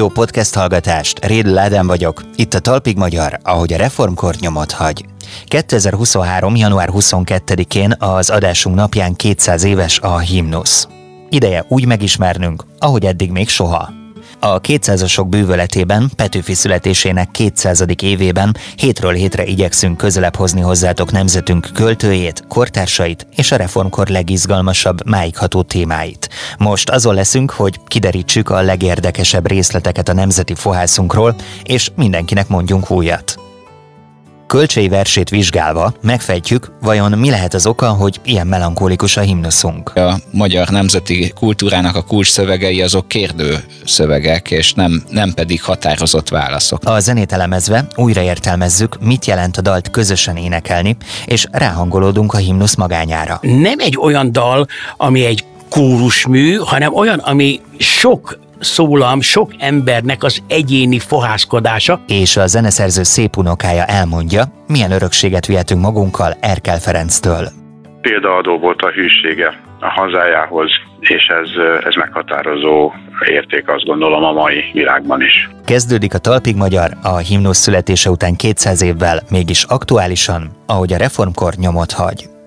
Jó podcast hallgatást, Réd Ládán vagyok, itt a Talpig Magyar, ahogy a reformkor nyomot hagy. 2023. január 22-én az adásunk napján 200 éves a himnusz. Ideje úgy megismernünk, ahogy eddig még soha. A 200-asok bűvöletében, Petőfi születésének 200. évében hétről hétre igyekszünk közelebb hozni hozzátok nemzetünk költőjét, kortársait és a reformkor legizgalmasabb, máigható témáit. Most azon leszünk, hogy kiderítsük a legérdekesebb részleteket a nemzeti fohászunkról, és mindenkinek mondjunk újat. Kölcsei versét vizsgálva megfejtjük, vajon mi lehet az oka, hogy ilyen melankolikus a himnuszunk. A magyar nemzeti kultúrának a kulcs szövegei azok kérdő szövegek, és nem, nem pedig határozott válaszok. A zenét elemezve újraértelmezzük, mit jelent a dalt közösen énekelni, és ráhangolódunk a himnusz magányára. Nem egy olyan dal, ami egy kórusmű, hanem olyan, ami sok szólam sok embernek az egyéni fohászkodása. És a zeneszerző szép unokája elmondja, milyen örökséget vihetünk magunkkal Erkel Ferenctől. Példaadó volt a hűsége a hazájához, és ez, ez meghatározó érték azt gondolom a mai világban is. Kezdődik a Talpig Magyar a himnusz születése után 200 évvel, mégis aktuálisan, ahogy a reformkor nyomot hagy.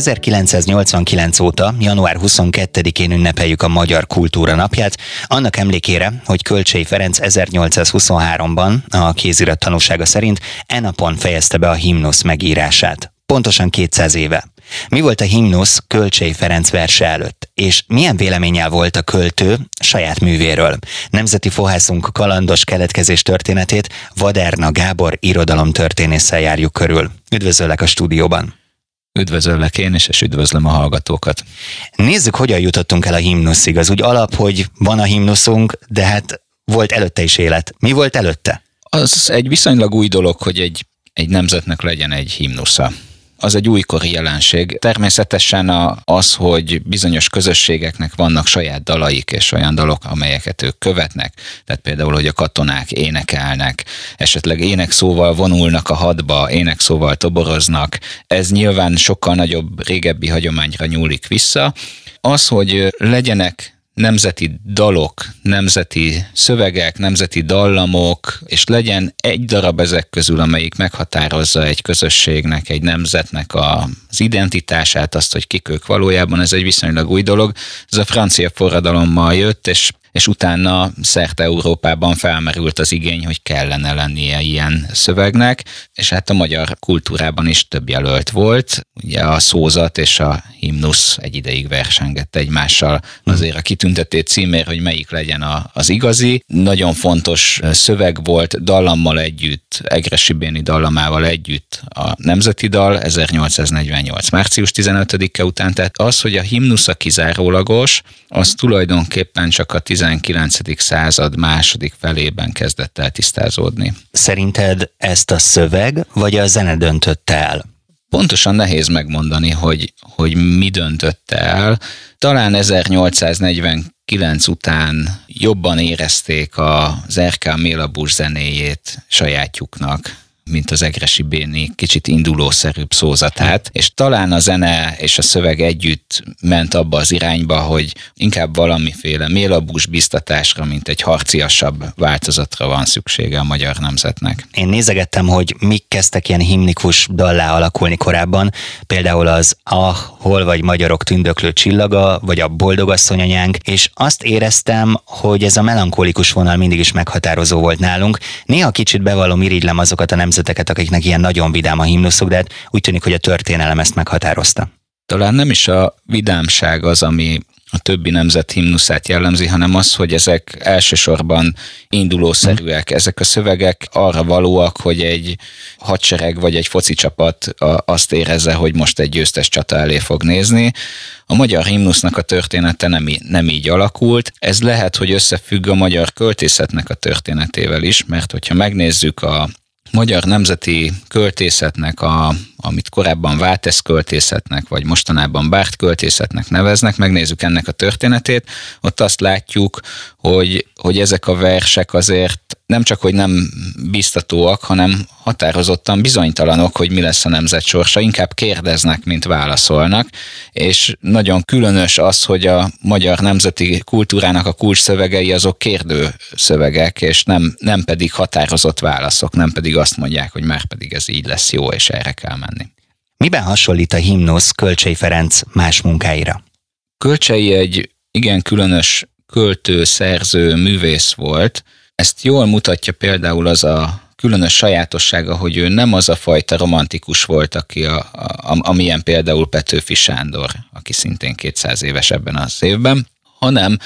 1989 óta, január 22-én ünnepeljük a Magyar Kultúra Napját, annak emlékére, hogy Kölcsei Ferenc 1823-ban a kézirat tanúsága szerint e napon fejezte be a himnusz megírását. Pontosan 200 éve. Mi volt a himnusz Kölcsei Ferenc verse előtt, és milyen véleménnyel volt a költő saját művéről? Nemzeti fohászunk kalandos keletkezés történetét Vaderna Gábor irodalomtörténésszel járjuk körül. Üdvözöllek a stúdióban! Üdvözöllek én is, és üdvözlöm a hallgatókat. Nézzük, hogyan jutottunk el a himnuszig. Az úgy alap, hogy van a himnuszunk, de hát volt előtte is élet. Mi volt előtte? Az egy viszonylag új dolog, hogy egy, egy nemzetnek legyen egy himnusza az egy újkori jelenség. Természetesen az, hogy bizonyos közösségeknek vannak saját dalaik és olyan dalok, amelyeket ők követnek, tehát például, hogy a katonák énekelnek, esetleg énekszóval vonulnak a hadba, énekszóval toboroznak, ez nyilván sokkal nagyobb, régebbi hagyományra nyúlik vissza. Az, hogy legyenek nemzeti dalok, nemzeti szövegek, nemzeti dallamok, és legyen egy darab ezek közül, amelyik meghatározza egy közösségnek, egy nemzetnek a, az identitását, azt, hogy kik ők valójában, ez egy viszonylag új dolog. Ez a francia forradalommal jött, és és utána szerte Európában felmerült az igény, hogy kellene lennie ilyen szövegnek, és hát a magyar kultúrában is több jelölt volt. Ugye a szózat és a himnusz egy ideig versengett egymással azért a kitüntetét címér, hogy melyik legyen a, az igazi. Nagyon fontos szöveg volt dallammal együtt, Egresi Béni dallamával együtt a Nemzeti Dal 1848. március 15-e után, tehát az, hogy a himnusz a kizárólagos, az tulajdonképpen csak a 19. század második felében kezdett el tisztázódni. Szerinted ezt a szöveg vagy a zene döntötte el? Pontosan nehéz megmondani, hogy, hogy mi döntötte el. Talán 1849 után jobban érezték az Erkel Mélabus zenéjét sajátjuknak mint az Egresi Béni kicsit indulószerűbb szózatát, és talán a zene és a szöveg együtt ment abba az irányba, hogy inkább valamiféle mélabús biztatásra, mint egy harciasabb változatra van szüksége a magyar nemzetnek. Én nézegettem, hogy mik kezdtek ilyen himnikus dallá alakulni korábban, például az Ah, hol vagy magyarok tündöklő csillaga, vagy a boldogasszonyanyánk, és azt éreztem, hogy ez a melankolikus vonal mindig is meghatározó volt nálunk. Néha kicsit bevallom, irigylem azokat a nemzet nemzeteket, akiknek ilyen nagyon vidám a himnuszuk, de hát úgy tűnik, hogy a történelem ezt meghatározta. Talán nem is a vidámság az, ami a többi nemzet himnuszát jellemzi, hanem az, hogy ezek elsősorban indulószerűek. Ezek a szövegek arra valóak, hogy egy hadsereg vagy egy foci csapat azt érezze, hogy most egy győztes csata elé fog nézni. A magyar himnusznak a története nem, nem így alakult. Ez lehet, hogy összefügg a magyar költészetnek a történetével is, mert hogyha megnézzük a magyar nemzeti költészetnek, a, amit korábban Váltesz költészetnek, vagy mostanában Bárt költészetnek neveznek, megnézzük ennek a történetét, ott azt látjuk, hogy, hogy ezek a versek azért nem csak, hogy nem biztatóak, hanem határozottan bizonytalanok, hogy mi lesz a nemzet sorsa, inkább kérdeznek, mint válaszolnak, és nagyon különös az, hogy a magyar nemzeti kultúrának a kulcs szövegei azok kérdő szövegek, és nem, nem pedig határozott válaszok, nem pedig azt mondják, hogy már pedig ez így lesz jó, és erre kell menni. Miben hasonlít a himnusz Kölcsei Ferenc más munkáira? Kölcsei egy igen különös költő, szerző, művész volt. Ezt jól mutatja például az a különös sajátossága, hogy ő nem az a fajta romantikus volt, aki a, a, amilyen például Petőfi Sándor, aki szintén 200 éves ebben az évben, hanem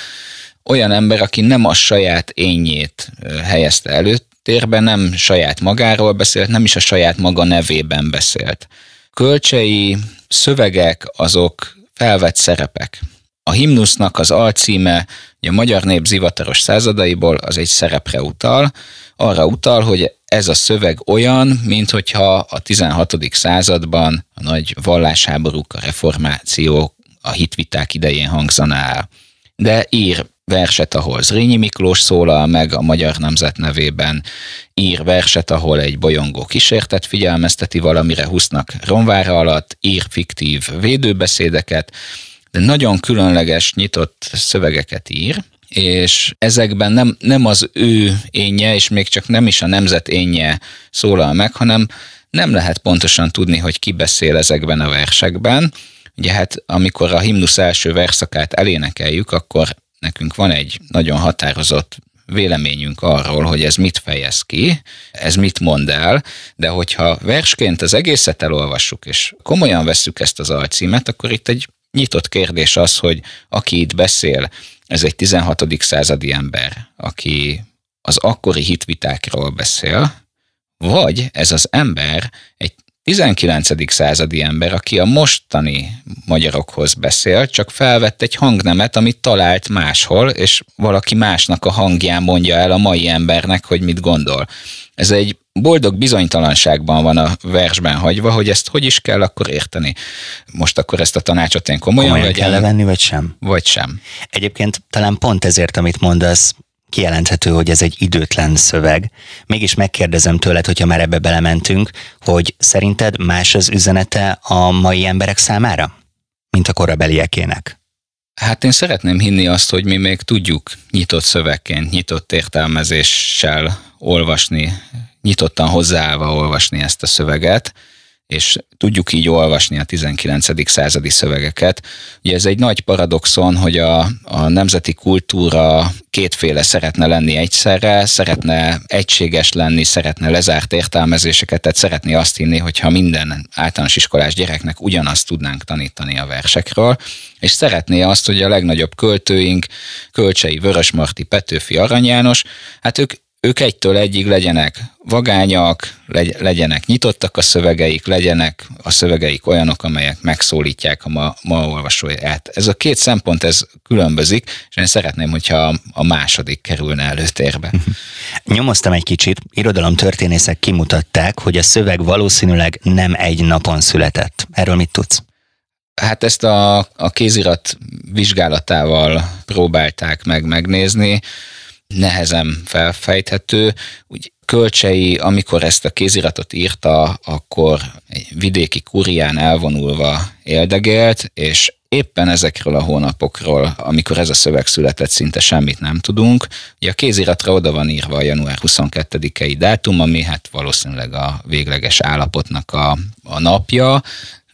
olyan ember, aki nem a saját ényét helyezte előtérbe, nem saját magáról beszélt, nem is a saját maga nevében beszélt. Kölcsei szövegek azok felvett szerepek. A himnusznak az alcíme, a magyar nép zivataros századaiból, az egy szerepre utal, arra utal, hogy ez a szöveg olyan, mint hogyha a 16. században a nagy vallásháborúk, a reformáció, a hitviták idején hangzana el. De ír verset, ahol Zrínyi Miklós szólal meg a magyar nemzet nevében, ír verset, ahol egy bolyongó kísértet figyelmezteti valamire husznak romvára alatt, ír fiktív védőbeszédeket, de nagyon különleges, nyitott szövegeket ír, és ezekben nem, nem az ő énje, és még csak nem is a nemzet énje szólal meg, hanem nem lehet pontosan tudni, hogy ki beszél ezekben a versekben. Ugye hát amikor a himnusz első verszakát elénekeljük, akkor nekünk van egy nagyon határozott véleményünk arról, hogy ez mit fejez ki, ez mit mond el, de hogyha versként az egészet elolvassuk, és komolyan vesszük ezt az alcímet, akkor itt egy nyitott kérdés az, hogy aki itt beszél, ez egy 16. századi ember, aki az akkori hitvitákról beszél, vagy ez az ember egy 19. századi ember, aki a mostani magyarokhoz beszél, csak felvett egy hangnemet, amit talált máshol, és valaki másnak a hangján mondja el a mai embernek, hogy mit gondol. Ez egy boldog bizonytalanságban van a versben hagyva, hogy ezt hogy is kell akkor érteni. Most akkor ezt a tanácsot én komolyan, komolyan kell venni, vagy sem? Vagy sem. Egyébként talán pont ezért, amit mondasz, kijelenthető, hogy ez egy időtlen szöveg. Mégis megkérdezem tőled, hogyha már ebbe belementünk, hogy szerinted más az üzenete a mai emberek számára, mint a korabeliekének? Hát én szeretném hinni azt, hogy mi még tudjuk nyitott szövegként, nyitott értelmezéssel olvasni, nyitottan hozzáállva olvasni ezt a szöveget, és tudjuk így olvasni a 19. századi szövegeket. Ugye ez egy nagy paradoxon, hogy a, a nemzeti kultúra kétféle szeretne lenni egyszerre, szeretne egységes lenni, szeretne lezárt értelmezéseket, tehát szeretné azt hinni, hogyha minden általános iskolás gyereknek ugyanazt tudnánk tanítani a versekről, és szeretné azt, hogy a legnagyobb költőink, Kölcsei, Vörösmarty, Petőfi, Arany János, hát ők ők egytől egyig legyenek vagányak, legyenek nyitottak a szövegeik, legyenek a szövegeik olyanok, amelyek megszólítják a ma, ma olvasóját. Ez a két szempont, ez különbözik, és én szeretném, hogyha a második kerülne előtérbe. Nyomoztam egy kicsit, történészek kimutatták, hogy a szöveg valószínűleg nem egy napon született. Erről mit tudsz? Hát ezt a, a kézirat vizsgálatával próbálták meg megnézni nehezen felfejthető. Úgy Kölcsei, amikor ezt a kéziratot írta, akkor egy vidéki kurián elvonulva éldegélt, és éppen ezekről a hónapokról, amikor ez a szöveg született, szinte semmit nem tudunk. Ugye a kéziratra oda van írva a január 22-i dátum, ami hát valószínűleg a végleges állapotnak a, a napja,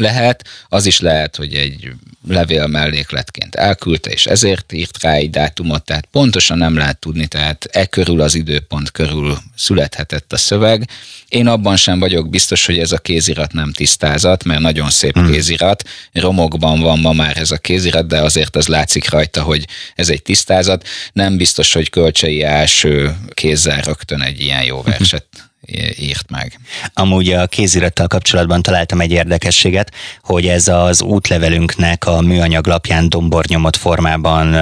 lehet, az is lehet, hogy egy levél mellékletként elküldte, és ezért írt rá egy dátumot, tehát pontosan nem lehet tudni, tehát e körül az időpont körül születhetett a szöveg. Én abban sem vagyok biztos, hogy ez a kézirat nem tisztázat, mert nagyon szép hmm. kézirat, romokban van ma már ez a kézirat, de azért az látszik rajta, hogy ez egy tisztázat. Nem biztos, hogy kölcsei első kézzel rögtön egy ilyen jó verset írt meg. Amúgy a kézirattal kapcsolatban találtam egy érdekességet, hogy ez az útlevelünknek a műanyag lapján dombornyomott formában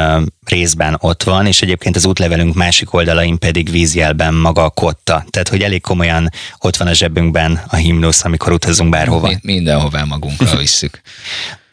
részben ott van, és egyébként az útlevelünk másik oldalain pedig vízjelben maga a kotta. Tehát, hogy elég komolyan ott van a zsebünkben a himnusz, amikor utazunk bárhova. Mi, mindenhová magunkkal visszük.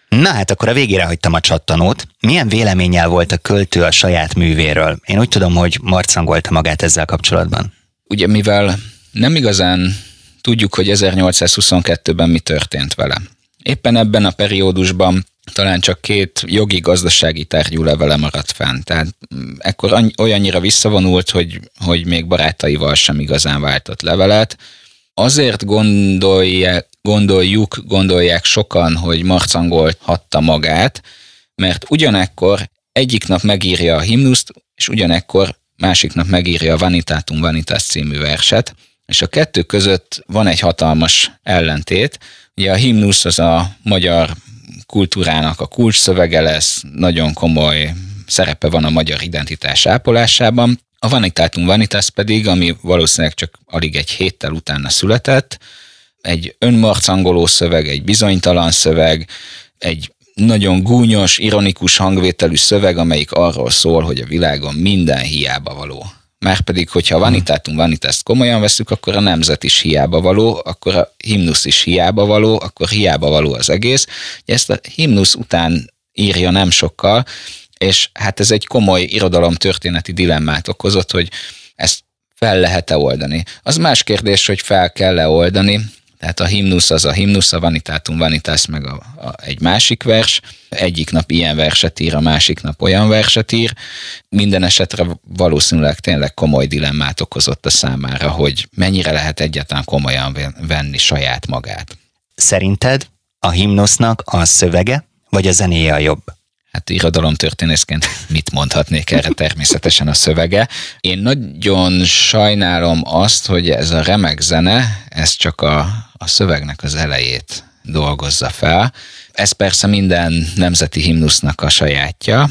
Na hát akkor a végére hagytam a csattanót. Milyen véleménnyel volt a költő a saját művéről? Én úgy tudom, hogy marcangolta magát ezzel kapcsolatban. Ugye mivel nem igazán tudjuk, hogy 1822-ben mi történt vele. Éppen ebben a periódusban talán csak két jogi-gazdasági tárgyú levele maradt fenn. Tehát mm, ekkor olyannyira visszavonult, hogy, hogy még barátaival sem igazán váltott levelet. Azért gondolják, gondoljuk, gondolják sokan, hogy marcangolhatta magát, mert ugyanekkor egyik nap megírja a himnuszt, és ugyanekkor másik nap megírja a Vanitatum Vanitas című verset, és a kettő között van egy hatalmas ellentét. Ugye a himnusz az a magyar kultúrának a kulcs szövege lesz, nagyon komoly szerepe van a magyar identitás ápolásában. A Vanitatum Vanitas pedig, ami valószínűleg csak alig egy héttel utána született, egy önmarcangoló szöveg, egy bizonytalan szöveg, egy nagyon gúnyos, ironikus hangvételű szöveg, amelyik arról szól, hogy a világon minden hiába való. Márpedig, hogyha a vanitátum vanitást komolyan veszük, akkor a nemzet is hiába való, akkor a himnusz is hiába való, akkor hiába való az egész. Ezt a himnusz után írja nem sokkal, és hát ez egy komoly irodalomtörténeti dilemmát okozott, hogy ezt fel lehet-e oldani. Az más kérdés, hogy fel kell-e oldani, tehát a himnusz az a himnusz, a vanitátum vanitas meg a, a, egy másik vers. Egyik nap ilyen verset ír, a másik nap olyan verset ír. Minden esetre valószínűleg tényleg komoly dilemmát okozott a számára, hogy mennyire lehet egyáltalán komolyan venni saját magát. Szerinted a himnusznak a szövege vagy a zenéje a jobb? Hát irodalomtörténészként mit mondhatnék erre természetesen a szövege. Én nagyon sajnálom azt, hogy ez a remek zene, ez csak a, a szövegnek az elejét dolgozza fel. Ez persze minden nemzeti himnusznak a sajátja,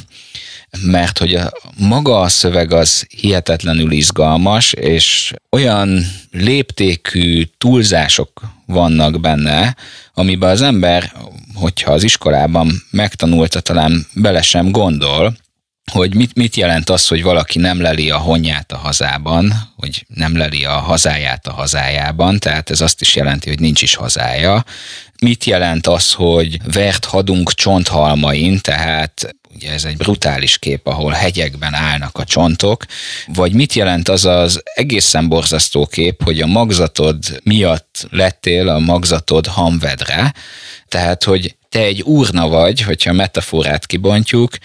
mert hogy a, maga a szöveg az hihetetlenül izgalmas, és olyan léptékű túlzások vannak benne, amiben az ember hogyha az iskolában megtanulta, talán bele sem gondol, hogy mit, mit jelent az, hogy valaki nem leli a honját a hazában, hogy nem leli a hazáját a hazájában, tehát ez azt is jelenti, hogy nincs is hazája. Mit jelent az, hogy vert hadunk csonthalmain, tehát ugye ez egy brutális kép, ahol hegyekben állnak a csontok, vagy mit jelent az az egészen borzasztó kép, hogy a magzatod miatt lettél a magzatod hamvedre, tehát, hogy te egy úrna vagy, hogyha metaforát kibontjuk,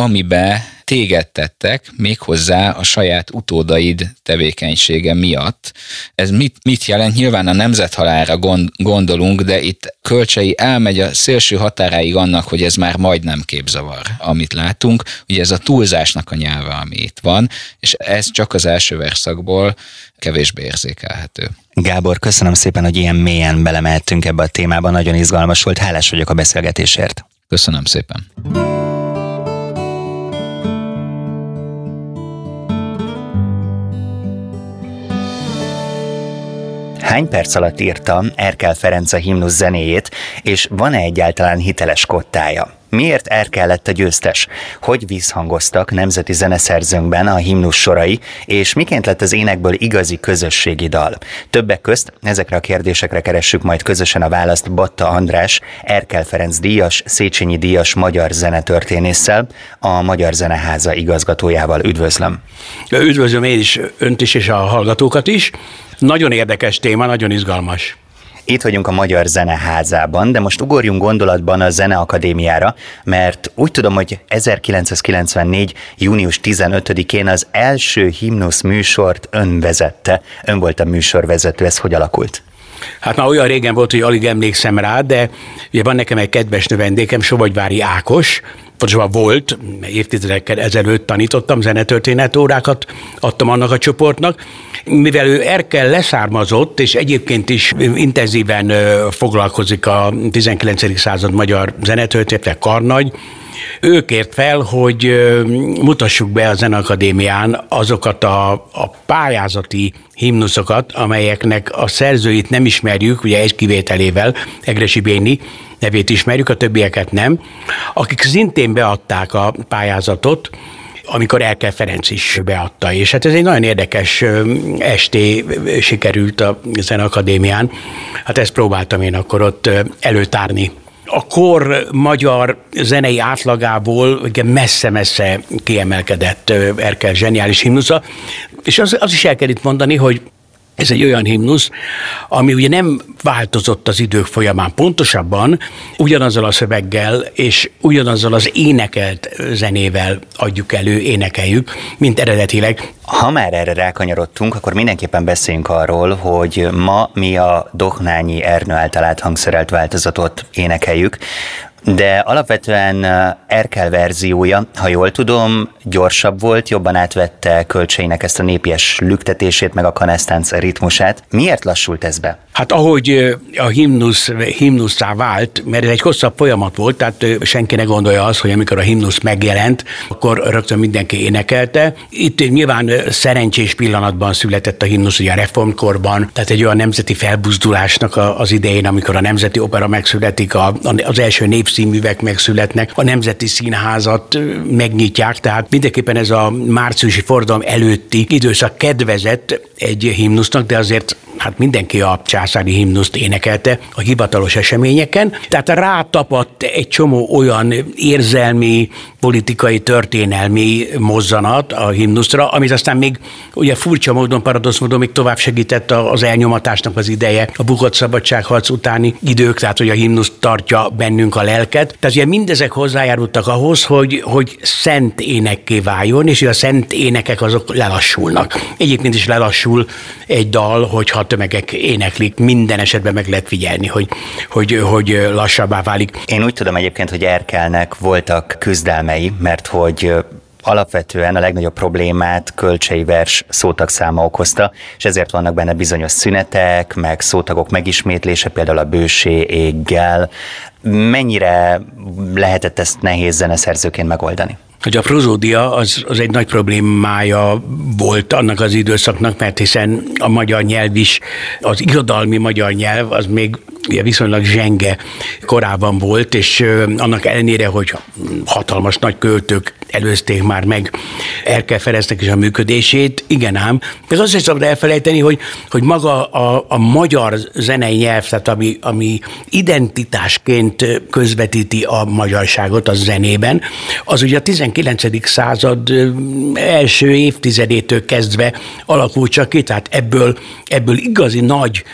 amibe téged tettek, méghozzá a saját utódaid tevékenysége miatt. Ez mit, mit jelent? Nyilván a nemzethalára gondolunk, de itt kölcsei elmegy a szélső határáig annak, hogy ez már majdnem képzavar, amit látunk. Ugye ez a túlzásnak a nyelve, ami itt van, és ez csak az első verszakból kevésbé érzékelhető. Gábor, köszönöm szépen, hogy ilyen mélyen belemehettünk ebbe a témába, nagyon izgalmas volt, hálás vagyok a beszélgetésért. Köszönöm szépen. Hány perc alatt írta Erkel Ferenc a himnusz zenéjét, és van-e egyáltalán hiteles kottája? Miért Erkel lett a győztes? Hogy vízhangoztak nemzeti zeneszerzőnkben a himnusz sorai, és miként lett az énekből igazi közösségi dal? Többek közt ezekre a kérdésekre keressük majd közösen a választ Batta András, Erkel Ferenc díjas, Széchenyi díjas magyar zenetörténésszel, a Magyar Zeneháza igazgatójával. Üdvözlöm! Üdvözlöm én is önt is, és a hallgatókat is. Nagyon érdekes téma, nagyon izgalmas. Itt vagyunk a Magyar Zeneházában, de most ugorjunk gondolatban a Zeneakadémiára, mert úgy tudom, hogy 1994. június 15-én az első himnusz műsort ön vezette. Ön volt a műsorvezető, ez hogy alakult? Hát már olyan régen volt, hogy alig emlékszem rá, de ugye van nekem egy kedves növendékem, Sovagyvári Ákos, pontosabban volt, évtizedekkel ezelőtt tanítottam, zenetörténet órákat adtam annak a csoportnak. Mivel ő Erkel leszármazott, és egyébként is intenzíven foglalkozik a 19. század magyar zenetörténetek karnagy, ő kért fel, hogy mutassuk be a Zenakadémián azokat a, a pályázati himnuszokat, amelyeknek a szerzőit nem ismerjük, ugye egy kivételével, Egresi Béni nevét ismerjük, a többieket nem, akik szintén beadták a pályázatot, amikor Erkel Ferenc is beadta. És hát ez egy nagyon érdekes esté sikerült a Zenakadémián. Hát ezt próbáltam én akkor ott előtárni a kor magyar zenei átlagából messze-messze kiemelkedett Erkel zseniális himnusza, és az, az is el kell itt mondani, hogy ez egy olyan himnusz, ami ugye nem változott az idők folyamán. Pontosabban ugyanazzal a szöveggel és ugyanazzal az énekelt zenével adjuk elő, énekeljük, mint eredetileg. Ha már erre rákanyarodtunk, akkor mindenképpen beszéljünk arról, hogy ma mi a Dohnányi Ernő által áthangszerelt változatot énekeljük. De alapvetően Erkel verziója, ha jól tudom, gyorsabb volt, jobban átvette kölcseinek ezt a népies lüktetését, meg a kanesztánc ritmusát. Miért lassult ez be? Hát ahogy a himnusz himnuszá vált, mert ez egy hosszabb folyamat volt, tehát senki ne gondolja azt, hogy amikor a himnusz megjelent, akkor rögtön mindenki énekelte. Itt nyilván szerencsés pillanatban született a himnusz, ugye a reformkorban, tehát egy olyan nemzeti felbuzdulásnak az idején, amikor a nemzeti opera megszületik, az első nép népszínművek megszületnek, a Nemzeti Színházat megnyitják, tehát mindenképpen ez a márciusi fordalom előtti időszak kedvezett egy himnusznak, de azért hát mindenki a császári himnuszt énekelte a hivatalos eseményeken, tehát rátapadt egy csomó olyan érzelmi, politikai, történelmi mozzanat a himnuszra, amit aztán még ugye furcsa módon, paradox módon még tovább segített az elnyomatásnak az ideje, a bukott szabadságharc utáni idők, tehát hogy a himnusz tartja bennünk a lelket. Tehát ugye mindezek hozzájárultak ahhoz, hogy, hogy szent énekké váljon, és a szent énekek azok lelassulnak. Egyébként is lelassul egy dal, hogyha tömegek éneklik, minden esetben meg lehet figyelni, hogy, hogy, hogy lassabbá válik. Én úgy tudom egyébként, hogy Erkelnek voltak küzdelmei, mert hogy alapvetően a legnagyobb problémát kölcsei vers száma okozta, és ezért vannak benne bizonyos szünetek, meg szótagok megismétlése, például a bősé éggel. Mennyire lehetett ezt nehéz zeneszerzőként megoldani? hogy a prozódia az, az egy nagy problémája volt annak az időszaknak, mert hiszen a magyar nyelv is, az irodalmi magyar nyelv az még ugye viszonylag zsenge korában volt, és annak ellenére, hogy hatalmas nagy költők előzték már meg Erkel Ferencnek is a működését, igen ám, ez azt is szabad elfelejteni, hogy, hogy maga a, a magyar zenei nyelv, tehát ami, ami identitásként közvetíti a magyarságot a zenében, az ugye a 19. század első évtizedétől kezdve alakult csak ki, tehát ebből, ebből igazi nagy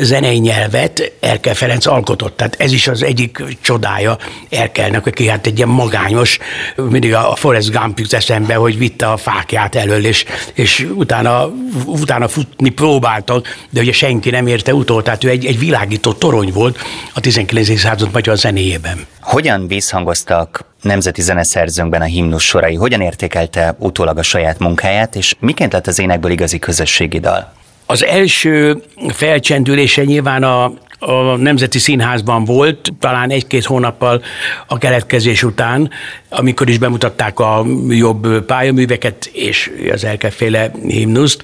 zenei nyelvet Erkel Ferenc alkotott. Tehát ez is az egyik csodája Erkelnek, aki hát egy ilyen magányos, mindig a Forrest Gump jut eszembe, hogy vitte a fákját elől, és, és utána, utána futni próbáltak, de ugye senki nem érte utol, tehát ő egy, egy világító torony volt a 19. század magyar zenéjében. Hogyan visszhangoztak nemzeti zeneszerzőnkben a himnus sorai? Hogyan értékelte utólag a saját munkáját, és miként lett az énekből igazi közösségi dal? Az első felcsendülése nyilván a, a Nemzeti Színházban volt, talán egy-két hónappal a keletkezés után, amikor is bemutatták a jobb pályaműveket és az elkeféle himnuszt.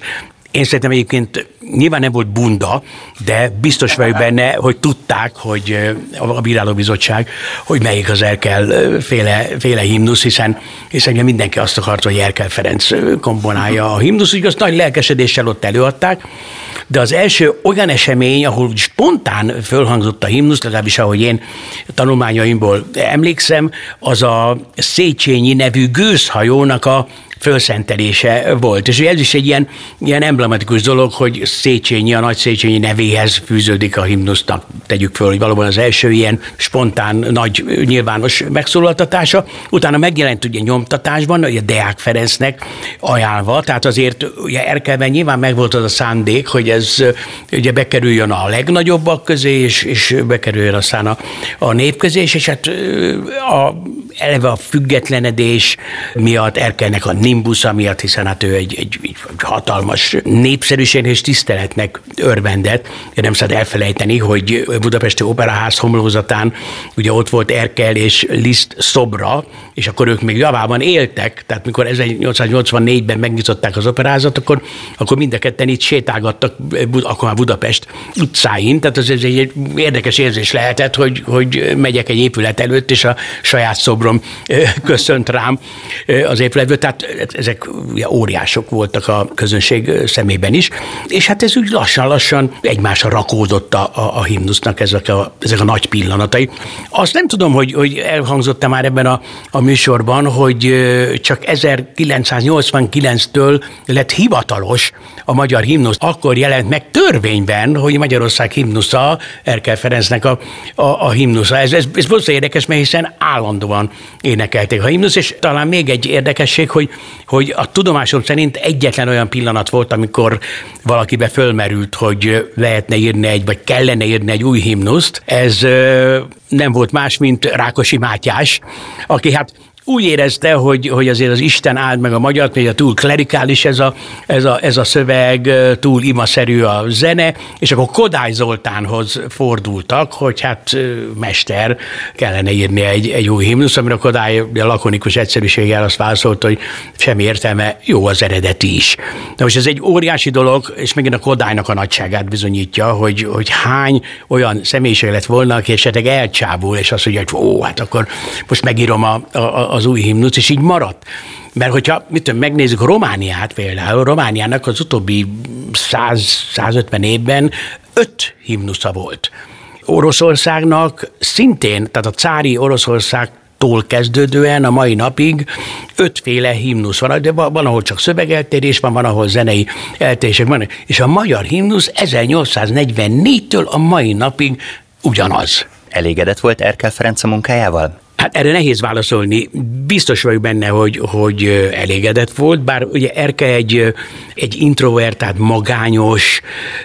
Én szerintem egyébként nyilván nem volt bunda, de biztos vagyok benne, hogy tudták, hogy a bírálóbizottság, hogy melyik az Erkel féle, féle himnusz, hiszen, hiszen mindenki azt akarta, hogy Erkel Ferenc komponálja a himnusz, úgyhogy azt nagy lelkesedéssel ott előadták, de az első olyan esemény, ahol spontán fölhangzott a himnusz, legalábbis ahogy én tanulmányaimból emlékszem, az a Széchenyi nevű gőzhajónak a fölszentelése volt. És ez is egy ilyen, ilyen emblematikus dolog, hogy Széchenyi, a nagy Széchenyi nevéhez fűződik a himnusznak, tegyük föl, hogy valóban az első ilyen spontán, nagy, nyilvános megszólaltatása. Utána megjelent ugye nyomtatásban, ugye Deák Ferencnek ajánlva, tehát azért ugye Erkelben nyilván megvolt az a szándék, hogy ez ugye bekerüljön a legnagyobbak közé, és, és bekerüljön aztán a, a nép közé, és, és hát a eleve a függetlenedés miatt, Erkelnek a nimbusza miatt, hiszen hát ő egy, egy, egy hatalmas népszerűség és tiszteletnek örvendett. Nem szabad elfelejteni, hogy Budapesti Operaház homlózatán ugye ott volt Erkel és Liszt szobra, és akkor ők még javában éltek, tehát mikor 1884-ben megnyitották az operázat, akkor, akkor mind a ketten itt sétálgattak, akkor már Budapest utcáin, tehát ez egy érdekes érzés lehetett, hogy, hogy megyek egy épület előtt, és a saját szobrom köszönt rám az épületből, tehát ezek óriások voltak a közönség szemében is, és hát ez úgy lassan-lassan egymásra rakódott a, a, a himnusznak ezek a, ezek a nagy pillanatai. Azt nem tudom, hogy, hogy elhangzott-e már ebben a, a műsorban, hogy csak 1989-től lett hivatalos a magyar himnusz. Akkor jelent meg törvényben, hogy Magyarország himnusza, Erkel Ferencnek a, a, a himnusza. Ez, ez, ez borzasztó érdekes, mert hiszen állandóan énekelték a himnusz, és talán még egy érdekesség, hogy, hogy a tudomásom szerint egyetlen olyan pillanat volt, amikor valakibe fölmerült, hogy lehetne írni egy, vagy kellene írni egy új himnuszt. Ez nem volt más, mint Rákosi Mátyás, aki hát úgy érezte, hogy, hogy azért az Isten áld meg a magyar, a túl klerikális ez a, ez, a, ez a szöveg, túl imaszerű a zene, és akkor Kodály Zoltánhoz fordultak, hogy hát mester, kellene írni egy, egy új himnusz, amire Kodály a lakonikus egyszerűséggel azt válaszolt, hogy semmi értelme, jó az eredeti is. De most ez egy óriási dolog, és megint a Kodálynak a nagyságát bizonyítja, hogy, hogy hány olyan személyiség lett volna, aki esetleg elcsábul, és azt mondja, hogy ó, hát akkor most megírom a, a, az új himnusz, és így maradt. Mert hogyha mit tudom, megnézzük Romániát például, Romániának az utóbbi 100-150 évben öt himnusza volt. Oroszországnak szintén, tehát a cári Oroszország tól kezdődően a mai napig ötféle himnusz van, de van, ahol csak szövegeltérés van, van, ahol zenei eltérések van, és a magyar himnusz 1844-től a mai napig ugyanaz. Elégedett volt Erkel Ferenc a munkájával? Erre nehéz válaszolni. Biztos vagyok benne, hogy, hogy elégedett volt, bár ugye Erke egy, egy introvertált, magányos,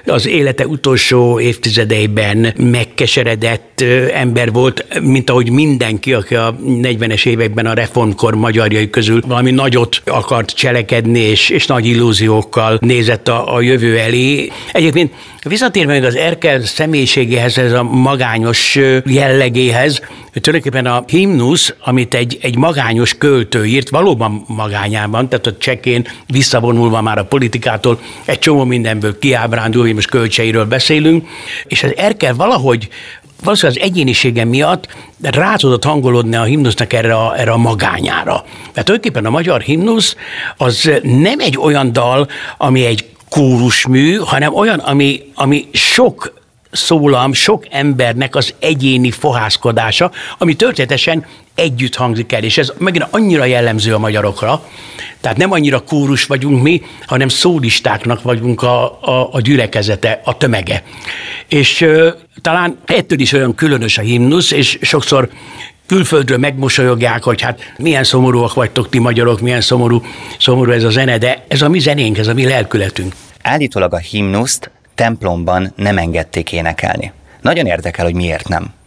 az élete utolsó évtizedeiben megkeseredett ember volt, mint ahogy mindenki, aki a 40-es években a reformkor magyarjai közül valami nagyot akart cselekedni, és, és nagy illúziókkal nézett a, a jövő elé. Egyébként visszatérve még az Erkel személyiségéhez, ez a magányos jellegéhez, tulajdonképpen a himnusz, amit egy, egy magányos költő írt, valóban magányában, tehát a csekén visszavonulva már a politikától, egy csomó mindenből kiábrándul, hogy most kölcseiről beszélünk, és az Erkel valahogy valószínűleg az egyénisége miatt rá tudott hangolódni a himnusznak erre a, erre a magányára. Tehát tulajdonképpen a magyar himnusz az nem egy olyan dal, ami egy kórusmű, hanem olyan, ami, ami sok szólam sok embernek az egyéni fohászkodása, ami történetesen együtt hangzik el, és ez megint annyira jellemző a magyarokra, tehát nem annyira kórus vagyunk mi, hanem szólistáknak vagyunk a, a, a gyülekezete, a tömege. És ö, talán ettől is olyan különös a himnusz, és sokszor külföldről megmosolyogják, hogy hát milyen szomorúak vagytok ti magyarok, milyen szomorú, szomorú ez a zene, de ez a mi zenénk, ez a mi lelkületünk. Állítólag a himnuszt templomban nem engedték énekelni. Nagyon érdekel, hogy miért nem.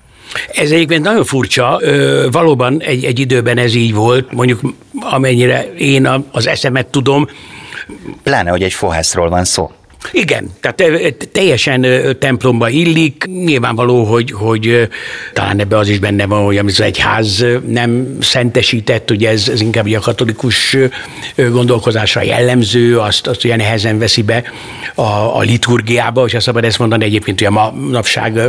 Ez egyébként nagyon furcsa, ö, valóban egy, egy időben ez így volt, mondjuk amennyire én az eszemet tudom. Pláne, hogy egy fohászról van szó. Igen, tehát teljesen templomba illik. Nyilvánvaló, hogy, hogy talán ebbe az is benne van, hogy amit az egyház nem szentesített, ugye ez, ez inkább a katolikus gondolkozásra jellemző, azt, azt ugye nehezen veszi be a, a liturgiába, és szabad ezt mondani egyébként, hogy a manapság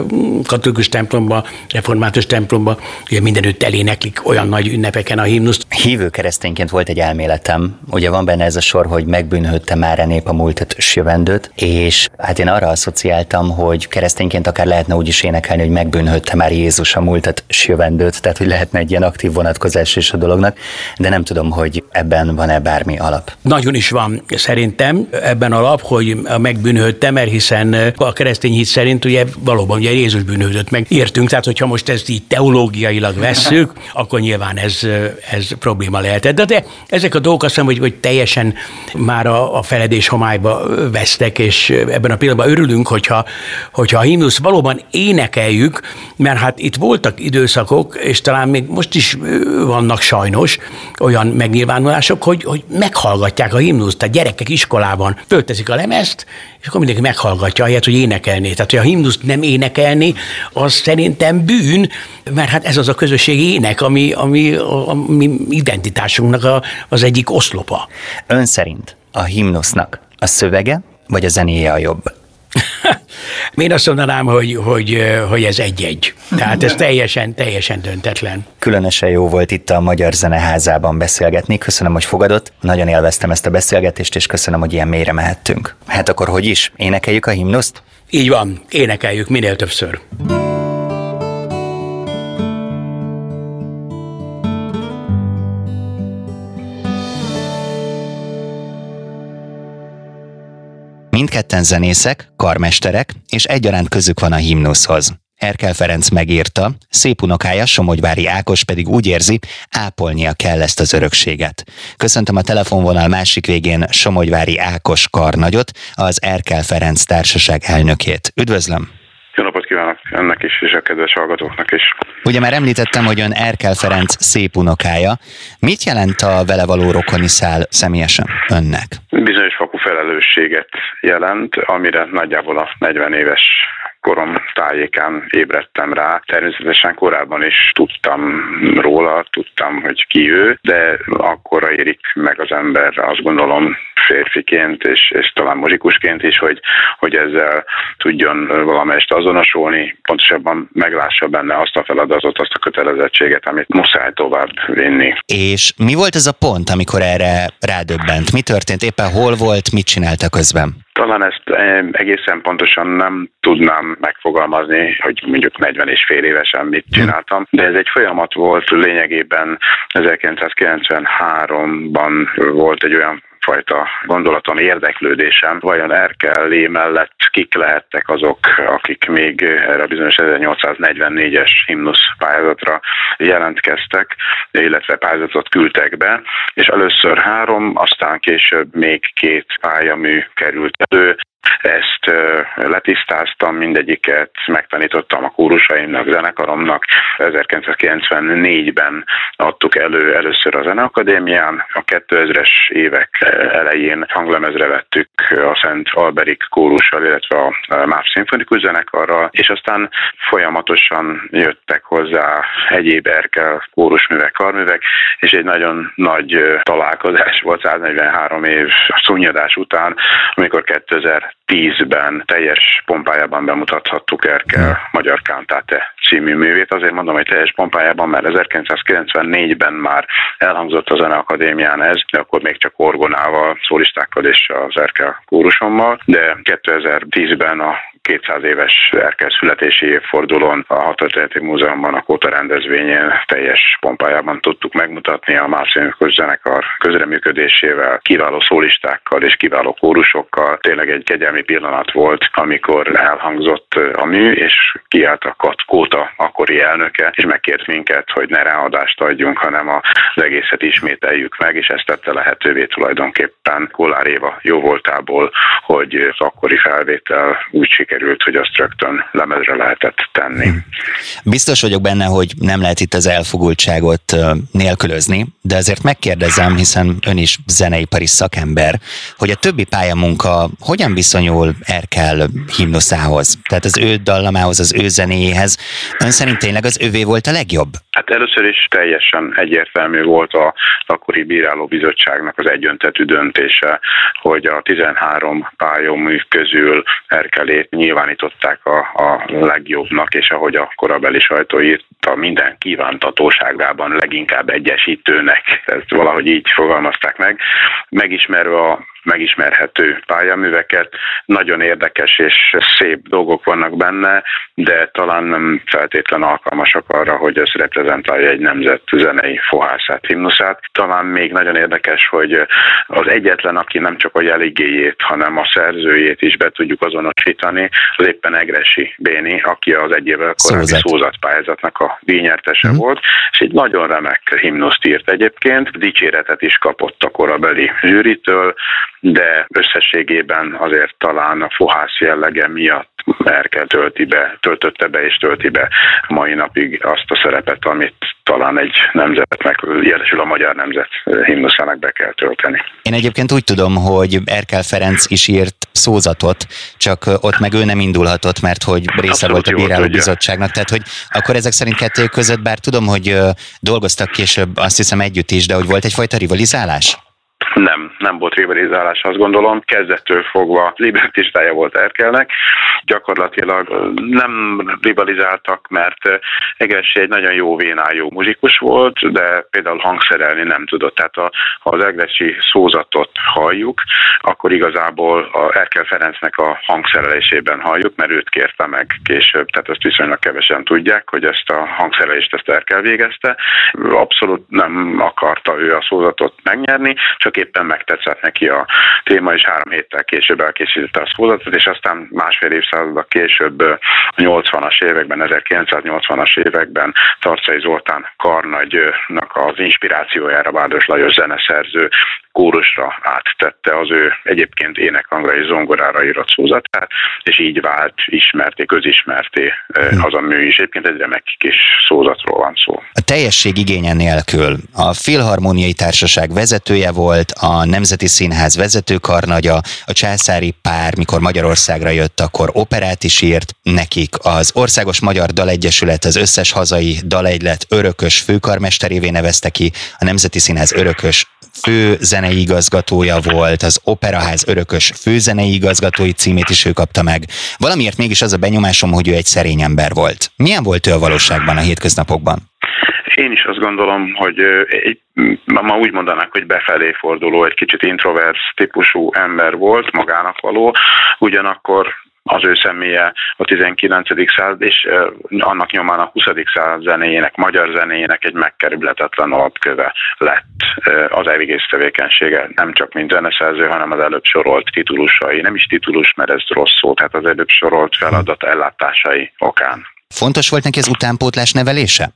katolikus templomba, református templomba, ugye mindenütt eléneklik olyan nagy ünnepeken a himnuszt. Hívő keresztényként volt egy elméletem, ugye van benne ez a sor, hogy megbűnhődte már a nép a múltat sjövendőt, volt, és hát én arra asszociáltam, hogy keresztényként akár lehetne úgy is énekelni, hogy megbűnhődte már Jézus a múltat jövendőt, tehát hogy lehetne egy ilyen aktív vonatkozás is a dolognak, de nem tudom, hogy ebben van-e bármi alap. Nagyon is van szerintem ebben alap, hogy megbűnhődte, mert hiszen a keresztény hit szerint ugye valóban ugye Jézus bűnhődött meg. Értünk, tehát hogyha most ezt így teológiailag vesszük, akkor nyilván ez, ez probléma lehetett. De, de ezek a dolgok azt hiszem, hogy, hogy teljesen már a, a feledés homályba vesztek, egyetértek, és ebben a pillanatban örülünk, hogyha, hogyha a himnusz valóban énekeljük, mert hát itt voltak időszakok, és talán még most is vannak sajnos olyan megnyilvánulások, hogy, hogy meghallgatják a himnuszt, tehát gyerekek iskolában fölteszik a lemezt, és akkor mindenki meghallgatja, ahelyett, hogy énekelné. Tehát, hogy a himnuszt nem énekelni, az szerintem bűn, mert hát ez az a közösségi ének, ami, ami a mi identitásunknak a, az egyik oszlopa. Ön szerint a himnusznak a szövege vagy a zenéje a jobb? Én azt mondanám, hogy, hogy, hogy ez egy-egy. Tehát ez teljesen, teljesen döntetlen. Különösen jó volt itt a Magyar Zeneházában beszélgetni. Köszönöm, hogy fogadott. Nagyon élveztem ezt a beszélgetést, és köszönöm, hogy ilyen mélyre mehettünk. Hát akkor hogy is? Énekeljük a himnuszt? Így van, énekeljük minél többször. Mindketten zenészek, karmesterek, és egyaránt közük van a himnuszhoz. Erkel Ferenc megírta, szép unokája Somogyvári Ákos pedig úgy érzi, ápolnia kell ezt az örökséget. Köszöntöm a telefonvonal másik végén Somogyvári Ákos karnagyot, az Erkel Ferenc társaság elnökét. Üdvözlöm! Jó napot kívánok ennek is, és a kedves hallgatóknak is. Ugye már említettem, hogy ön Erkel Ferenc szép unokája. Mit jelent a vele való rokoni szál személyesen önnek? Bizonyos fokú felelősséget jelent, amire nagyjából a 40 éves korom tájékán ébredtem rá. Természetesen korábban is tudtam róla, tudtam, hogy ki ő, de akkor érik meg az ember, azt gondolom férfiként és, és talán muzikusként is, hogy, hogy ezzel tudjon valamelyest azonosulni, pontosabban meglássa benne azt a feladatot, azt a kötelezettséget, amit muszáj tovább vinni. És mi volt ez a pont, amikor erre rádöbbent? Mi történt? Éppen hol volt, mit csinálta közben? Talán ezt eh, egészen pontosan nem tudnám megfogalmazni, hogy mondjuk 40 és fél évesen mit hm. csináltam, de ez egy folyamat volt, lényegében 1993-ban volt egy olyan fajta gondolatom, érdeklődésem, vajon Erkel mellett kik lehettek azok, akik még erre a bizonyos 1844-es himnusz pályázatra jelentkeztek, illetve pályázatot küldtek be, és először három, aztán később még két pályamű került elő, ezt letisztáztam, mindegyiket megtanítottam a kórusaimnak, zenekaromnak. 1994-ben adtuk elő először a Zeneakadémián, a 2000-es évek elején hanglemezre vettük a Szent Alberik kórussal, illetve a MÁV szimfonikus zenekarral, és aztán folyamatosan jöttek hozzá egyéb erkel kórusművek, karművek, és egy nagyon nagy találkozás volt 143 év szúnyadás után, amikor 2000 2010-ben teljes pompájában bemutathattuk Erkel hmm. Magyar Kántáte című művét. Azért mondom, hogy teljes pompájában, mert 1994-ben már elhangzott a Zeneakadémián ez, de akkor még csak orgonával, szólistákkal és az Erkel kórusommal, de 2010-ben a 200 éves Erkel születési évfordulón a Hatatörténeti Múzeumban a Kóta rendezvényén teljes pompájában tudtuk megmutatni a Márciumikos zenekar közreműködésével, kiváló szólistákkal és kiváló kórusokkal. Tényleg egy kegyelmi pillanat volt, amikor elhangzott a mű, és kiállt a Kóta akkori elnöke, és megkért minket, hogy ne ráadást adjunk, hanem az egészet ismételjük meg, és ezt tette lehetővé tulajdonképpen Kollár Éva jó voltából, hogy az akkori felvétel úgy sikerült, sikerült, hogy azt rögtön lemezre lehetett tenni. Hm. Biztos vagyok benne, hogy nem lehet itt az elfogultságot nélkülözni, de azért megkérdezem, hiszen ön is zeneipari szakember, hogy a többi pályamunka hogyan viszonyul Erkel himnuszához? Tehát az ő dallamához, az ő zenéjéhez. Ön szerint tényleg az övé volt a legjobb? Hát először is teljesen egyértelmű volt a akkori bírálóbizottságnak az egyöntetű döntése, hogy a 13 pályamű közül Erkelét nyilvánították a, a legjobbnak, és ahogy a korabeli sajtó írta, minden kívántatóságában leginkább egyesítőnek. Ezt valahogy így fogalmazták meg. Megismerve a megismerhető pályaműveket. Nagyon érdekes és szép dolgok vannak benne, de talán nem feltétlen alkalmasak arra, hogy ez reprezentálja egy nemzet zenei fohászát, himnuszát. Talán még nagyon érdekes, hogy az egyetlen, aki nem csak a jeligéjét, hanem a szerzőjét is be tudjuk azonosítani, az éppen Egresi Béni, aki az egy évvel korábbi Szózat. szózatpályázatnak a díjnyertese mm. volt, és egy nagyon remek himnuszt írt egyébként, dicséretet is kapott a korabeli zsűritől, de összességében azért talán a fohász jellege miatt Merkel tölti be, töltötte be és tölti be mai napig azt a szerepet, amit talán egy nemzetnek, jelesül a magyar nemzet himnuszának be kell tölteni. Én egyébként úgy tudom, hogy Erkel Ferenc is írt szózatot, csak ott meg ő nem indulhatott, mert hogy része Abszolút volt a bíráló bizottságnak. Tehát, hogy akkor ezek szerint kettő között, bár tudom, hogy dolgoztak később, azt hiszem együtt is, de hogy volt egyfajta rivalizálás? Nem, nem volt rivalizálás, azt gondolom. Kezdettől fogva libertistája volt Erkelnek. Gyakorlatilag nem rivalizáltak, mert Egesi egy nagyon jó vénájú muzsikus volt, de például hangszerelni nem tudott. Tehát a, ha az Egresi szózatot halljuk, akkor igazából a Erkel Ferencnek a hangszerelésében halljuk, mert őt kérte meg később, tehát ezt viszonylag kevesen tudják, hogy ezt a hangszerelést ezt Erkel végezte. Abszolút nem akarta ő a szózatot megnyerni, csak éppen megtetszett neki a téma, és három héttel később elkészítette a szózatot, és aztán másfél évszázadok később, a 80-as években, 1980-as években Tarcai Zoltán Karnagynak az inspirációjára Vádos Lajos zeneszerző kórusra áttette az ő egyébként énekhangra és zongorára írott szózatát, és így vált ismerté, közismerté hm. az a mű is. Egyébként egy remek kis szózatról van szó. A teljesség igénye nélkül a Filharmoniai Társaság vezetője volt, a Nemzeti Színház vezetőkarnagya, a császári pár, mikor Magyarországra jött, akkor operát is írt nekik. Az Országos Magyar Dalegyesület az összes hazai dalegylet örökös főkarmesterévé nevezte ki, a Nemzeti Színház örökös fő zenei igazgatója volt, az Operaház örökös főzenei igazgatói címét is ő kapta meg. Valamiért mégis az a benyomásom, hogy ő egy szerény ember volt. Milyen volt ő a valóságban a hétköznapokban? Én is azt gondolom, hogy egy, ma úgy mondanák, hogy befelé forduló, egy kicsit introvert típusú ember volt, magának való, ugyanakkor az ő személye a 19. század, és annak nyomán a 20. század zenéjének, magyar zenéjének egy megkerülhetetlen alapköve lett az egész tevékenysége, nem csak mint zeneszerző, hanem az előbb sorolt titulusai, nem is titulus, mert ez rossz szó, tehát az előbb sorolt feladat ellátásai okán. Fontos volt neki az utánpótlás nevelése?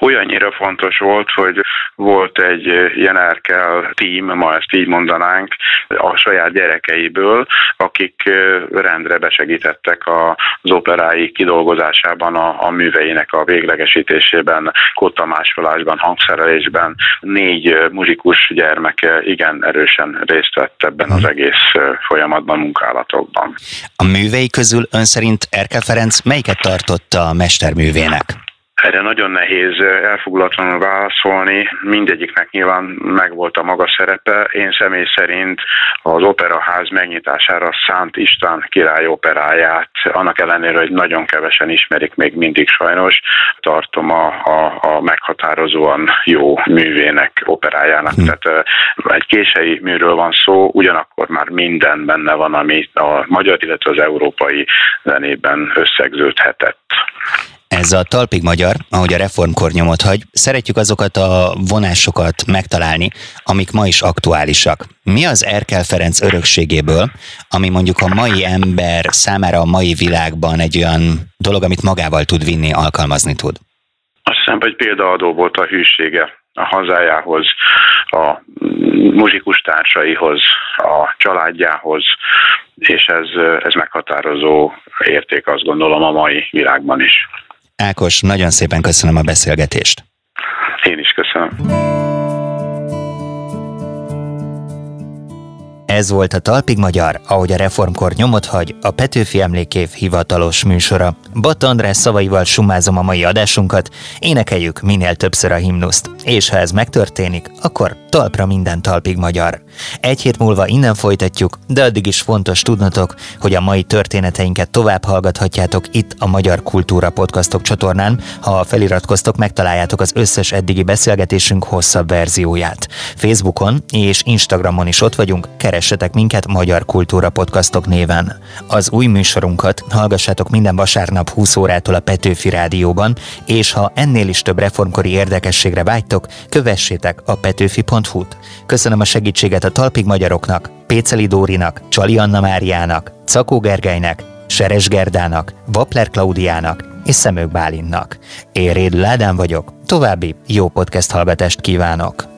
Olyannyira fontos volt, hogy volt egy ilyen Erkel team, ma ezt így mondanánk, a saját gyerekeiből, akik rendre besegítettek az operái kidolgozásában, a, a műveinek a véglegesítésében, kottamásolásban, hangszerelésben. Négy muzsikus gyermeke igen erősen részt vett ebben az egész folyamatban, munkálatokban. A művei közül ön szerint Erkel Ferenc melyiket tartotta a mesterművének? Erre nagyon nehéz elfoglalatlanul válaszolni. Mindegyiknek nyilván megvolt a maga szerepe. Én személy szerint az operaház megnyitására Szánt István király operáját, annak ellenére, hogy nagyon kevesen ismerik még mindig sajnos, tartom a, a, a meghatározóan jó művének, operájának. Hm. Tehát egy kései műről van szó, ugyanakkor már minden benne van, ami a magyar, illetve az európai zenében összegződhetett. Ez a talpig magyar, ahogy a reformkor nyomot hagy, szeretjük azokat a vonásokat megtalálni, amik ma is aktuálisak. Mi az Erkel Ferenc örökségéből, ami mondjuk a mai ember számára a mai világban egy olyan dolog, amit magával tud vinni, alkalmazni tud? Azt hiszem, hogy példaadó volt a hűsége a hazájához, a muzsikus társaihoz, a családjához, és ez, ez meghatározó érték, azt gondolom, a mai világban is. Ákos, nagyon szépen köszönöm a beszélgetést. Én is köszönöm. Ez volt a Talpig Magyar, ahogy a reformkor nyomot hagy, a Petőfi Emlékév hivatalos műsora. Bat András szavaival sumázom a mai adásunkat, énekeljük minél többször a himnuszt. És ha ez megtörténik, akkor talpra minden Talpig Magyar. Egy hét múlva innen folytatjuk, de addig is fontos tudnotok, hogy a mai történeteinket tovább hallgathatjátok itt a Magyar Kultúra Podcastok csatornán. Ha feliratkoztok, megtaláljátok az összes eddigi beszélgetésünk hosszabb verzióját. Facebookon és Instagramon is ott vagyunk, keressetek minket Magyar Kultúra Podcastok néven. Az új műsorunkat hallgassátok minden vasárnap 20 órától a Petőfi Rádióban, és ha ennél is több reformkori érdekességre vágytok, kövessétek a petőfi.hu-t. Köszönöm a segítséget a Talpig Magyaroknak, Péceli Dórinak, Csali Anna Máriának, Cakó Gergelynek, Seres Gerdának, Vapler Klaudiának és Szemők Bálintnak. Én Réd Ládán vagyok, további jó podcast hallgatást kívánok!